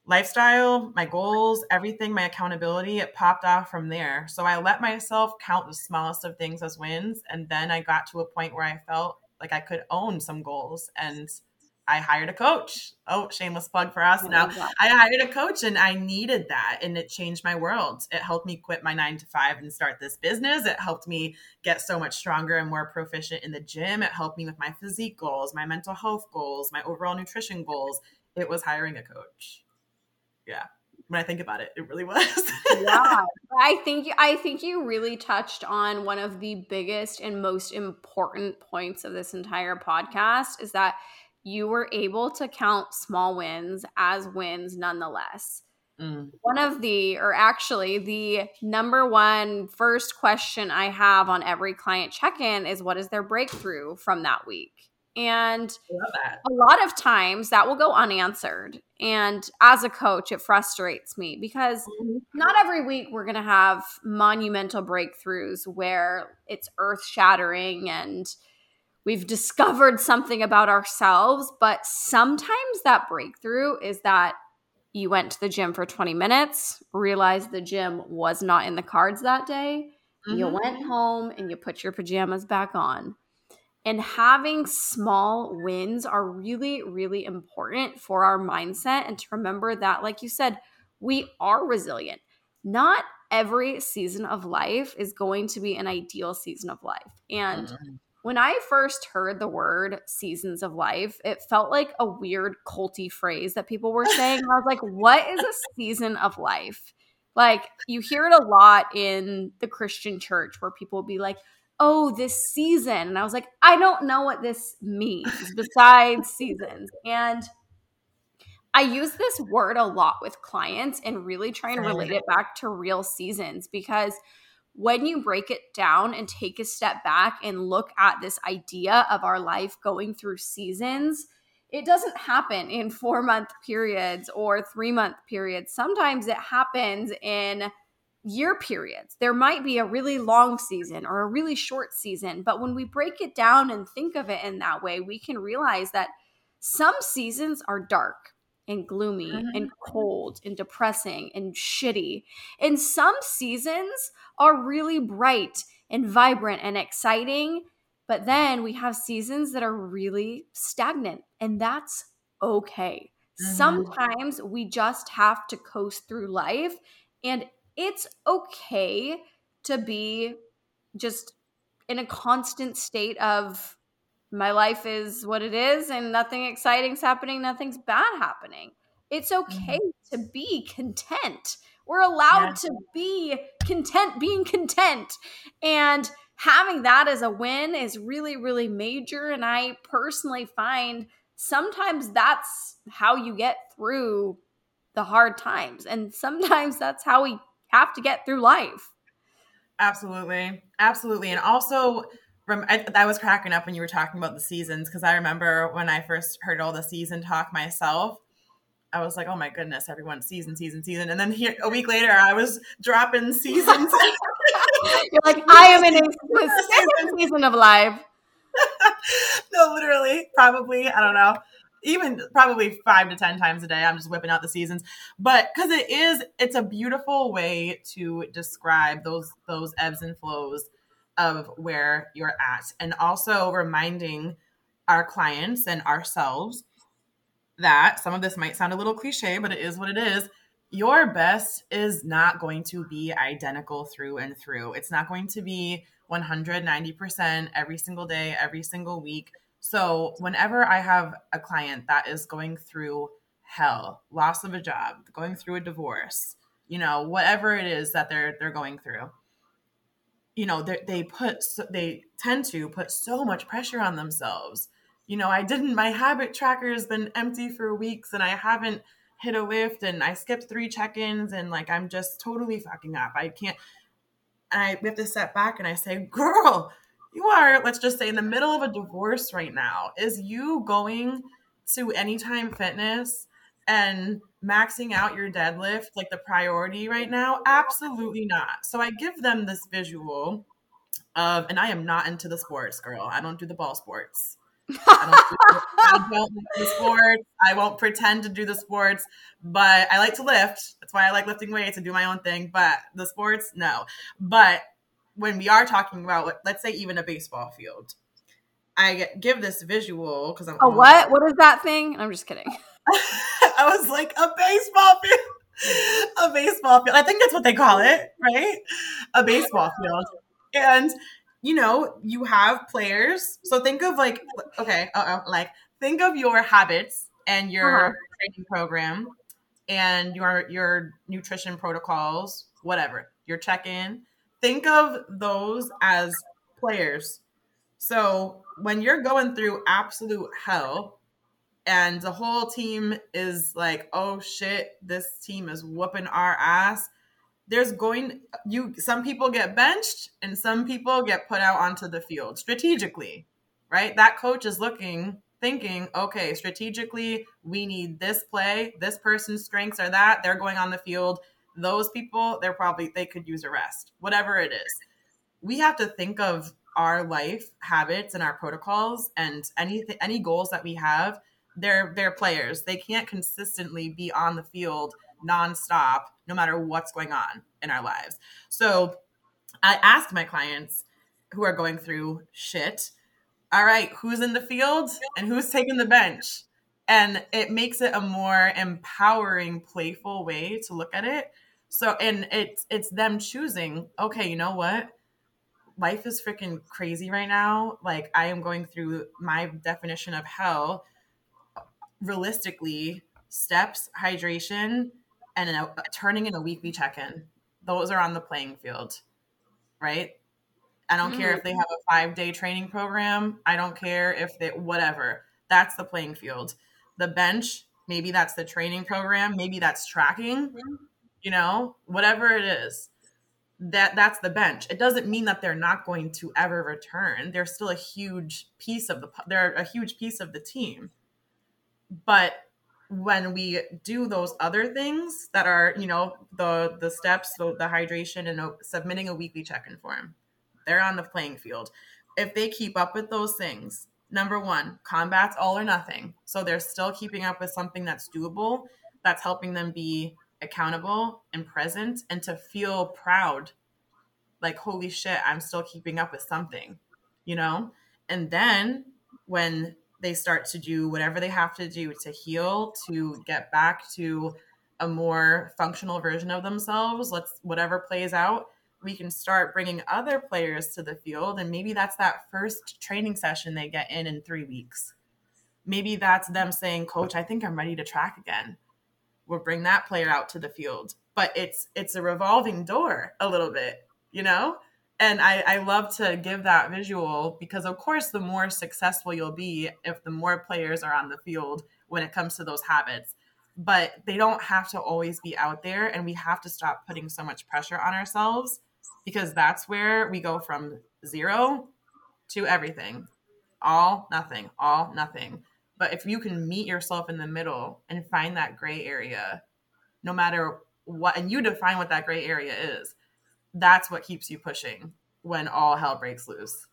lifestyle, my goals, everything, my accountability, it popped off from there. So I let myself count the smallest of things as wins. And then I got to a point where I felt like I could own some goals and I hired a coach. Oh, shameless plug for us oh now. I hired a coach and I needed that and it changed my world. It helped me quit my nine to five and start this business. It helped me get so much stronger and more proficient in the gym. It helped me with my physique goals, my mental health goals, my overall nutrition goals. It was hiring a coach. Yeah. When I think about it, it really was. yeah. I think I think you really touched on one of the biggest and most important points of this entire podcast is that you were able to count small wins as wins nonetheless. Mm. One of the, or actually, the number one first question I have on every client check in is what is their breakthrough from that week? And a lot of times that will go unanswered. And as a coach, it frustrates me because mm-hmm. not every week we're going to have monumental breakthroughs where it's earth shattering and we've discovered something about ourselves, but sometimes that breakthrough is that you went to the gym for 20 minutes, realized the gym was not in the cards that day. Mm-hmm. You went home and you put your pajamas back on. And having small wins are really, really important for our mindset. And to remember that, like you said, we are resilient. Not every season of life is going to be an ideal season of life. And mm-hmm when I first heard the word seasons of life, it felt like a weird culty phrase that people were saying. I was like, what is a season of life? Like, you hear it a lot in the Christian church where people will be like, oh, this season. And I was like, I don't know what this means besides seasons. And I use this word a lot with clients and really try and relate it back to real seasons because – when you break it down and take a step back and look at this idea of our life going through seasons, it doesn't happen in four month periods or three month periods. Sometimes it happens in year periods. There might be a really long season or a really short season, but when we break it down and think of it in that way, we can realize that some seasons are dark and gloomy mm-hmm. and cold and depressing and shitty. And some seasons are really bright and vibrant and exciting. But then we have seasons that are really stagnant, and that's okay. Mm-hmm. Sometimes we just have to coast through life, and it's okay to be just in a constant state of my life is what it is and nothing exciting's happening, nothing's bad happening. It's okay mm-hmm. to be content. We're allowed yeah. to be content being content. And having that as a win is really, really major. And I personally find sometimes that's how you get through the hard times. And sometimes that's how we have to get through life. Absolutely. Absolutely. And also, I, I was cracking up when you were talking about the seasons because I remember when I first heard all the season talk myself, I was like, oh my goodness, everyone, season, season, season. And then here, a week later, I was dropping seasons. You're like, I am in a second season of life. no, literally, probably, I don't know even probably five to ten times a day i'm just whipping out the seasons but because it is it's a beautiful way to describe those those ebbs and flows of where you're at. And also reminding our clients and ourselves that some of this might sound a little cliche but it is what it is. Your best is not going to be identical through and through. It's not going to be 190% every single day every single week. So, whenever I have a client that is going through hell, loss of a job, going through a divorce, you know, whatever it is that they're they're going through, you know, they, put they tend to put so much pressure on themselves. You know, I didn't. My habit tracker has been empty for weeks, and I haven't hit a lift, and I skipped three check-ins, and like I'm just totally fucking up. I can't. And I we have to step back, and I say, "Girl, you are, let's just say, in the middle of a divorce right now. Is you going to Anytime Fitness and maxing out your deadlift like the priority right now? Absolutely not. So I give them this visual of, and I am not into the sports, girl. I don't do the ball sports. I don't, do, I don't do the sports. I won't pretend to do the sports, but I like to lift. That's why I like lifting weights and do my own thing. But the sports, no. But when we are talking about, let's say, even a baseball field, I give this visual because I'm. A what? What is that thing? I'm just kidding. I was like a baseball field, a baseball field. I think that's what they call it, right? A baseball field, and you know you have players. So think of like, okay, uh like think of your habits and your uh-huh. training program and your your nutrition protocols, whatever your check in think of those as players. So when you're going through absolute hell and the whole team is like, oh shit, this team is whooping our ass. There's going you some people get benched and some people get put out onto the field strategically, right? That coach is looking, thinking, okay, strategically, we need this play, this person's strengths are that, they're going on the field those people, they're probably, they could use a rest, whatever it is. We have to think of our life habits and our protocols and any any goals that we have they're they're players. They can't consistently be on the field nonstop no matter what's going on in our lives. So i ask my clients who are going through shit all right who's in the field and who's taking the bench? And it makes it a more empowering playful way to look at it. So and it's it's them choosing, okay, you know what? Life is freaking crazy right now. Like I am going through my definition of hell realistically steps, hydration, and a, turning in a weekly check-in. Those are on the playing field. Right? I don't mm-hmm. care if they mm-hmm. have a 5-day training program. I don't care if they whatever. That's the playing field. The bench, maybe that's the training program, maybe that's tracking. Mm-hmm you know, whatever it is. That that's the bench. It doesn't mean that they're not going to ever return. They're still a huge piece of the they're a huge piece of the team. But when we do those other things that are you know the the steps the, the hydration and submitting a weekly check-in form they're on the playing field. If they keep up with those things number one combat's all or nothing. So they're still keeping up with something that's doable that's helping them be accountable and present and to feel proud like holy shit i'm still keeping up with something you know? And then when they start to do whatever they have to do to heal, to get back to a more functional version of themselves. Let's whatever plays out, we can start bringing other players to the field and maybe that's that first training session they get in in 3 weeks. Maybe that's them saying, "Coach, I think I'm ready to track again." We'll bring that player out to the field. But it's it's a revolving door a little bit, you know? And I, I love to give that visual because of course the more successful you'll be if the more players are on the field when it comes to those habits. But they don't have to always be out there and we have to stop putting so much pressure on ourselves because that's where we go from zero to everything. All nothing all nothing. But if you can meet yourself in the middle and find that gray area no matter what and you define what that gray area is that's what keeps you pushing when all hell breaks loose.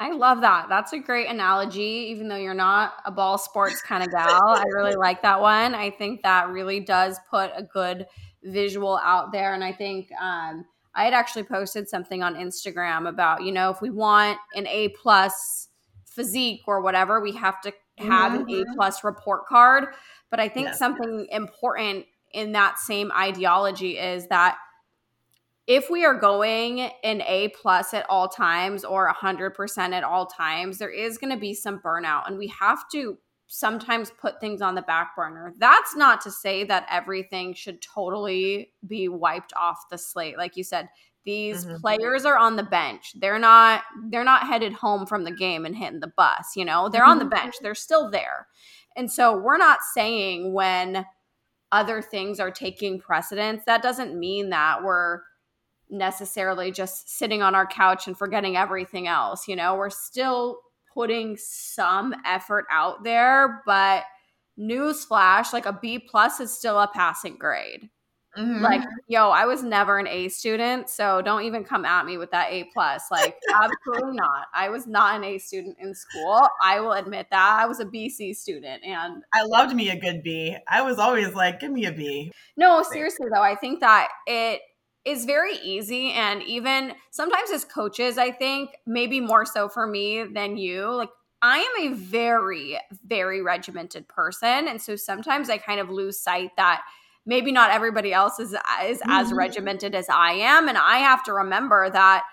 I love that. That's a great analogy, even though you're not a ball sports kind of gal. I really like that one. I think that really does put a good visual out there. And I think um, I had actually posted something on Instagram about, you know, if we want an A plus physique or whatever, we have to have mm-hmm. an A mm-hmm. plus report card. But I think yes. something important in that same ideology is that if we are going an A plus at all times or 100% at all times, there is going to be some burnout and we have to sometimes put things on the back burner. That's not to say that everything should totally be wiped off the slate. Like you said, these mm-hmm. players are on the bench. They're not they're not headed home from the game and hitting the bus, you know? They're on the bench. They're still there. And so we're not saying when other things are taking precedence, that doesn't mean that we're necessarily just sitting on our couch and forgetting everything else. You know, we're still putting some effort out there, but newsflash, like a B plus is still a passing grade. Mm-hmm. Like, yo, I was never an A student, so don't even come at me with that A plus. Like, absolutely not. I was not an A student in school. I will admit that. I was a BC student and I loved me a good B. I was always like, give me a B. No, seriously though, I think that it is very easy and even sometimes as coaches i think maybe more so for me than you like i am a very very regimented person and so sometimes i kind of lose sight that maybe not everybody else is, is mm-hmm. as regimented as i am and i have to remember that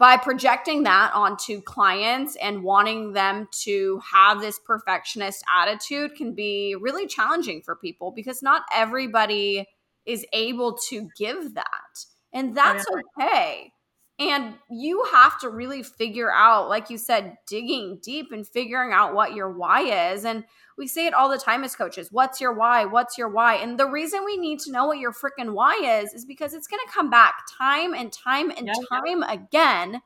by projecting that onto clients and wanting them to have this perfectionist attitude can be really challenging for people because not everybody is able to give that. And that's okay. And you have to really figure out, like you said, digging deep and figuring out what your why is. And we say it all the time as coaches what's your why? What's your why? And the reason we need to know what your freaking why is, is because it's going to come back time and time and yeah, time yeah. again.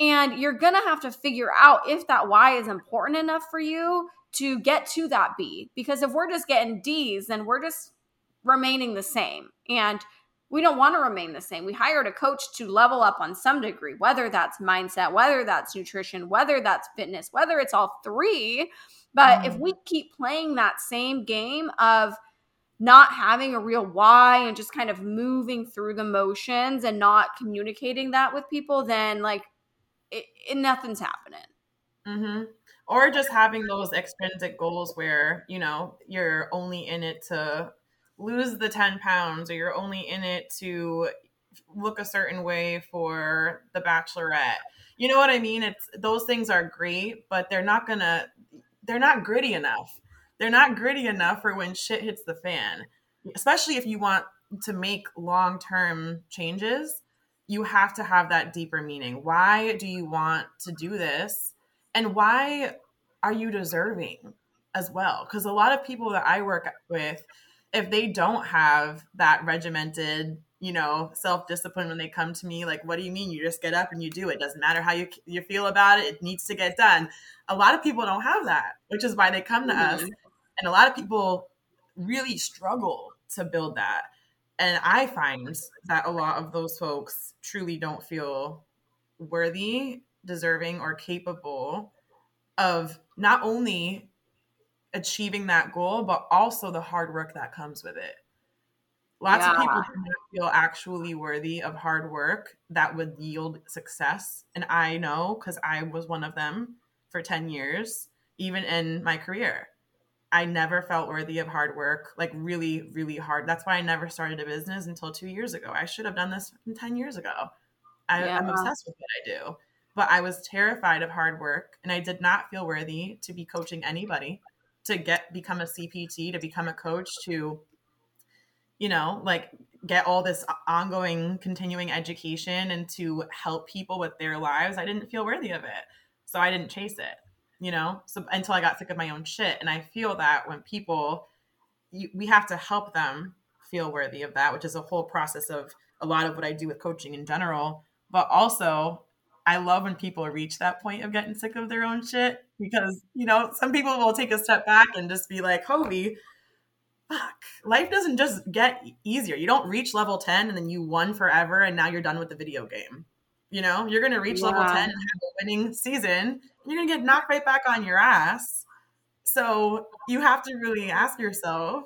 And you're going to have to figure out if that why is important enough for you to get to that B. Because if we're just getting D's, then we're just remaining the same. And we don't want to remain the same. We hired a coach to level up on some degree, whether that's mindset, whether that's nutrition, whether that's fitness, whether it's all three. But mm. if we keep playing that same game of not having a real why and just kind of moving through the motions and not communicating that with people, then like it, it nothing's happening. Mm-hmm. Or just having those extrinsic goals where, you know, you're only in it to lose the 10 pounds or you're only in it to look a certain way for the bachelorette. You know what i mean? It's those things are great but they're not gonna they're not gritty enough. They're not gritty enough for when shit hits the fan. Especially if you want to make long-term changes you have to have that deeper meaning. Why do you want to do this? And why are you deserving as well? Because a lot of people that i work with if they don't have that regimented you know self discipline when they come to me like what do you mean? You just get up and you do it. Doesn't matter how you you feel about it. It needs to get done. A lot of people don't have that which is why they come to mm-hmm. us And a lot of people really struggle to build that. And I find that a lot of those folks truly don't feel worthy, deserving, or capable of not only achieving that goal, but also the hard work that comes with it. Lots yeah. of people do not feel actually worthy of hard work that would yield success. And I know because I was one of them for 10 years, even in my career. I never felt worthy of hard work, like really, really hard. That's why I never started a business until two years ago. I should have done this 10 years ago. I, yeah. I'm obsessed with what I do. But I was terrified of hard work and I did not feel worthy to be coaching anybody, to get become a CPT, to become a coach, to you know, like get all this ongoing continuing education and to help people with their lives, I didn't feel worthy of it. So I didn't chase it, you know, so until I got sick of my own shit. And I feel that when people, you, we have to help them feel worthy of that, which is a whole process of a lot of what I do with coaching in general. But also, I love when people reach that point of getting sick of their own shit because, you know, some people will take a step back and just be like, holy, fuck, life doesn't just get easier. You don't reach level 10 and then you won forever and now you're done with the video game. You know, you're going to reach yeah. level 10 and have a winning season. You're going to get knocked right back on your ass. So you have to really ask yourself,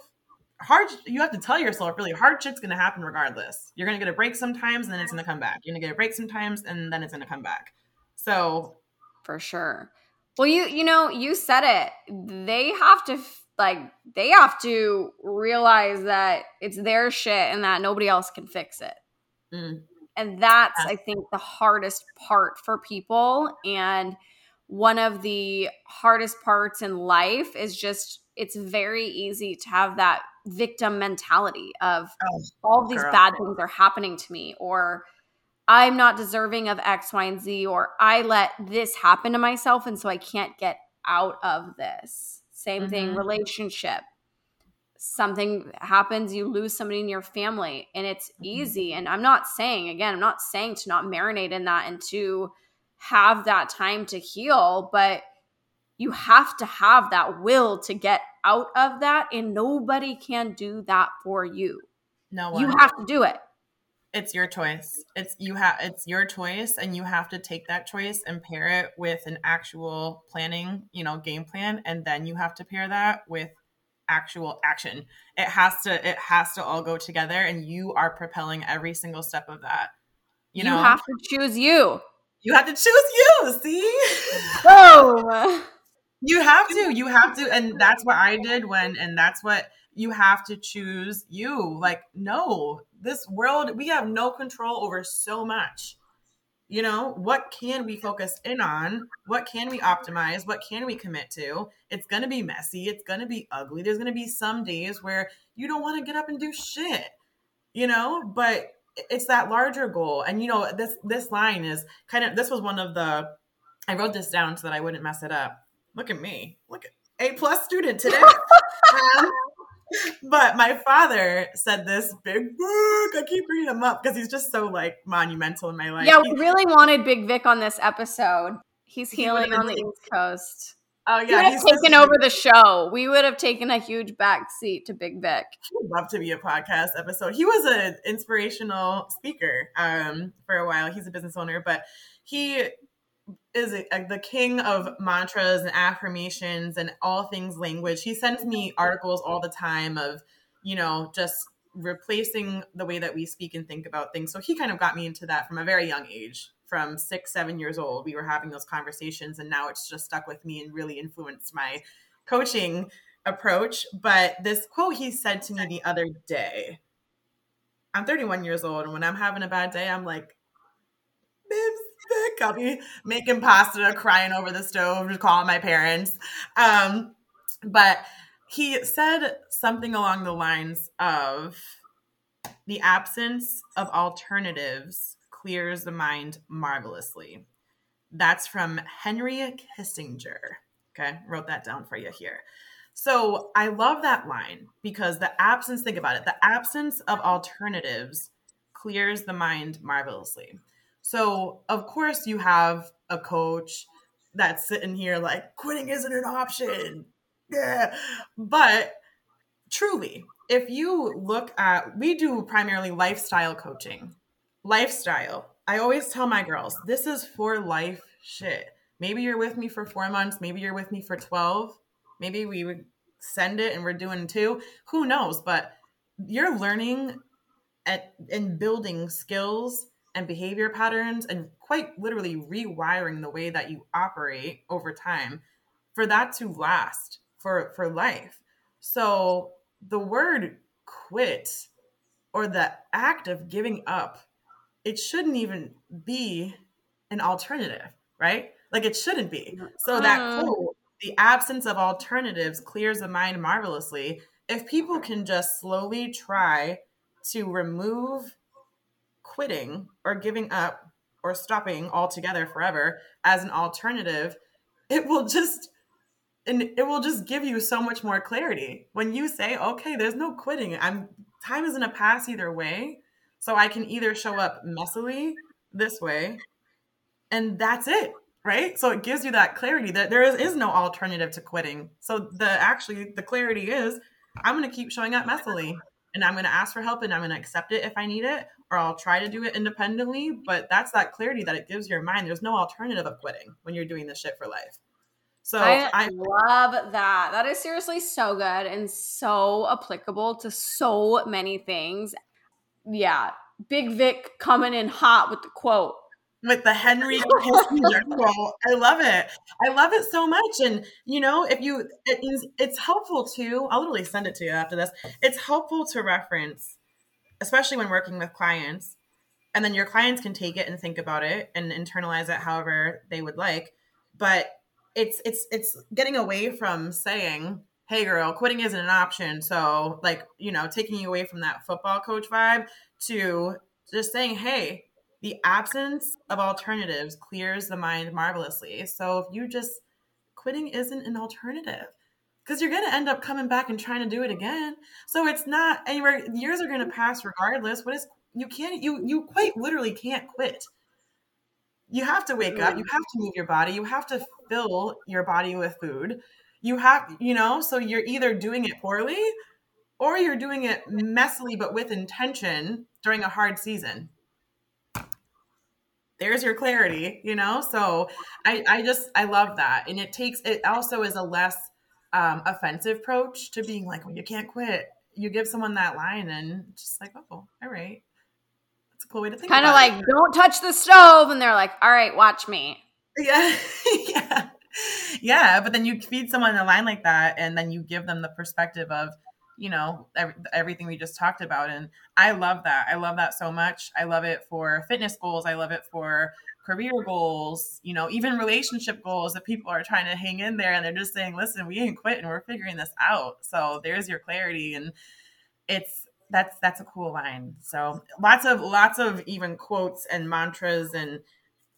hard, you have to tell yourself really hard shit's going to happen regardless. You're going to get a break sometimes and then it's to come back. You're going to get a break sometimes and then it's to come back. So for sure. Well, you you know, you said it. They have to like they have to realize that it's their shit and that nobody else can fix it. Mm. And that's yeah. I think the hardest part for people and one of the hardest parts in life is just it's very easy to have that victim mentality of oh, all these girl. bad things are happening to me or I'm not deserving of X, Y, and Z, or I let this happen to myself and so I can't get out of this. Same mm-hmm. thing, relationship. Something happens, you lose somebody in your family, and it's mm-hmm. easy. And I'm not saying, again, I'm not saying to not marinate in that and to have that time to heal, but you have to have that will to get out of that, and nobody can do that for you. No one. You have to do it. It's your choice. It's you have it's your choice and you have to take that choice and pair it with an actual planning you know game plan and then you have to pair that with actual action. It has to it has to all go together and you are propelling every single step of that. You, you know? have to choose you. You have to choose you see? Oh you have to you have to and that's what i did when and that's what you have to choose you. Like, no, this world, we have no control over so much. You know, what can we focus in on? What can we optimize? What can we commit to? It's going to be messy. It's going to be ugly. There's going to be some days where you don't want to get up and do shit, you know, but it's that larger goal. And, you know, this, this line is kind of, this was one of the, I wrote this down so that I wouldn't mess it up. Look at me. Look at A plus student today. um, but my father said this big book. I keep reading him up because he's just so like monumental in my life. Yeah, we really wanted Big Vic on this episode. He's healing he on the East Coast. Oh yeah, he he's taken over the show. We would have taken a huge back seat to Big Vic. He would love to be a podcast episode. He was an inspirational speaker um, for a while. He's a business owner, but he is a, a, uh, the king of mantras and affirmations and all things language. He sends me articles all the time of, you know, just replacing the way that we speak and think about things. So he kind of got me into that from a very young age. From six, seven years old, we were having those conversations, and now it's just stuck with me and really influenced my coaching approach. But this quote he said to me the other day I'm 31 years old, and when I'm having a bad day, I'm like, Bibs, I'll be making pasta, crying over the stove, calling my parents. Um, but he said something along the lines of the absence of alternatives clears the mind marvelously. That's from Henry Kissinger. Okay, wrote that down for you here. So I love that line because the absence, think about it, the absence of alternatives clears the mind marvelously. So, of course, you have a coach that's sitting here like, quitting isn't an option. yeah. But truly, if you look at, we do primarily lifestyle coaching. Lifestyle. I always tell my girls, this is for life shit. Maybe you're with me for four months. Maybe you're with me for 12. Maybe we would send it and we're doing two. Who knows? But you're learning at and building skills and behavior patterns and quite literally rewiring the way that you operate over time for that to last for for life. So the word quit or the act of giving up, it shouldn't even be an alternative, right? Like it shouldn't be. So that mm. quote, the absence of alternatives clears the mind marvelously. If people can just slowly try to remove quitting or giving up or stopping altogether forever as an alternative, it will just and it will just give you so much more clarity. When you say okay there's no quitting. I'm time isn't a pass either way so i can either show up messily this way and that's it right? So it gives you that clarity that there is, is no alternative to quitting. So the actually the clarity is i'm going to keep showing up messily and i'm going to ask for help and i'm going to accept it if i need it or i'll try to do it independently but that's that clarity that it gives your mind there's no alternative of quitting when you're doing this shit for life so I, I, love that. That is seriously so good and so applicable to so many things. Yeah. Big Vic coming in hot with the quote. With the Henry Kissinger quote. I love it. I love it so much. And you know, if you it is it's helpful to, I'll literally send it to you after this. It's helpful to reference, especially when working with clients. And then your clients can take it and think about it and internalize it however they would like. But it's it's it's getting away from saying hey girl quitting isn't an option so like you know taking you away from that football coach vibe to just saying hey the absence of alternatives clears the mind marvelously so if you just quitting isn't an alternative because you're going to end up coming back and trying to do it again. So it's not anywhere years are going to pass regardless what is you can't you you quite literally can't quit. You have to wake up you have to move your body you have to fill your body with food. You have you know so you're either doing it poorly or you're doing it messily but with intention during a hard season. There's your clarity you know? So i i just i love that and it takes it also is a less um, offensive approach to being like well you can't quit you give someone that line and just like oh all right That's a cool way to think. Kind of like, it. don't touch the stove, and they're like, "All right, watch me." Yeah, yeah, yeah. But then you feed someone a line like that, and then you give them the perspective of, you know, every, everything we just talked about. And I love that. I love that so much. I love it for fitness goals. I love it for career goals, you know, even relationship goals that people are trying to hang in there and they're just saying, listen, we ain't quitting. We're figuring this out. So there's your clarity. And it's, that's that's a cool line. So lots of lots of even quotes and mantras and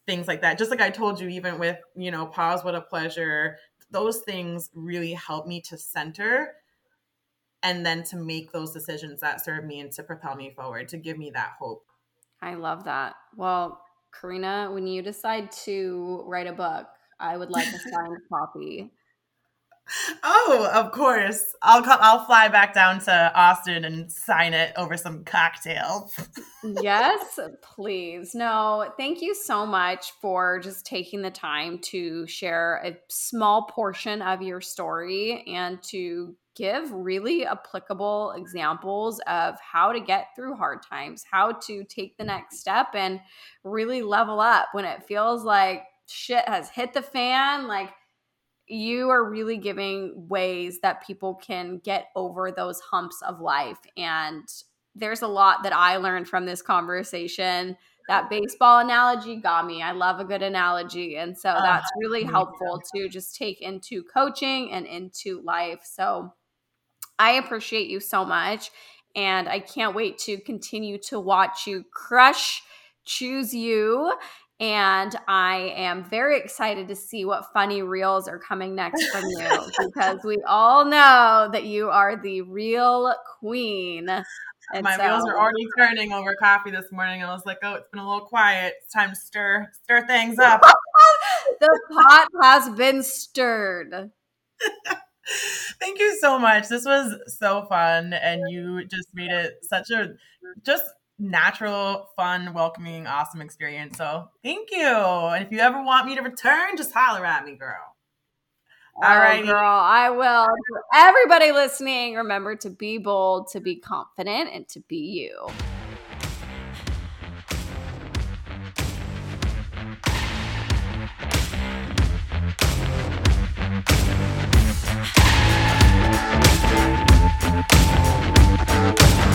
things like that. Just like I told you, even with you know, pause, what a pleasure. Those things really help me to center and then to make those decisions that serve me and to propel me forward, to give me that hope. I love that. Well, Corina, when you decide to write a book, I would like to sign a signed copy. Oh, of course. I'll come, I'll fly back down to Austin and sign it over some cocktails. yes, please. No, thank you so much for just taking the time to share a small portion of your story and to give really applicable examples of how to get through hard times, how to take the next step and really level up when it feels like shit has hit the fan, like you are really giving ways that people can get over those humps of life. And there's a lot that I learned from this conversation. That baseball analogy got me. I love a good analogy. And so oh, that's really helpful to just take into coaching and into life. So I appreciate you so much. And I can't wait to continue to watch you crush Choose You and I am very excited to see what funny reels are coming next from you because we all know that you are the real queen. And My so, wheels are already turning over coffee this morning. I was like, oh, it's been a little quiet. It's time to stir stir things up. the pot has been stirred. Thank you so much. This was so fun. And you just made it such a just natural, fun, welcoming, awesome experience. So thank you. And if you ever want me to return, just holler at me, girl. All oh, right, girl, I will. Everybody listening, remember to be bold, to be confident, and to be you.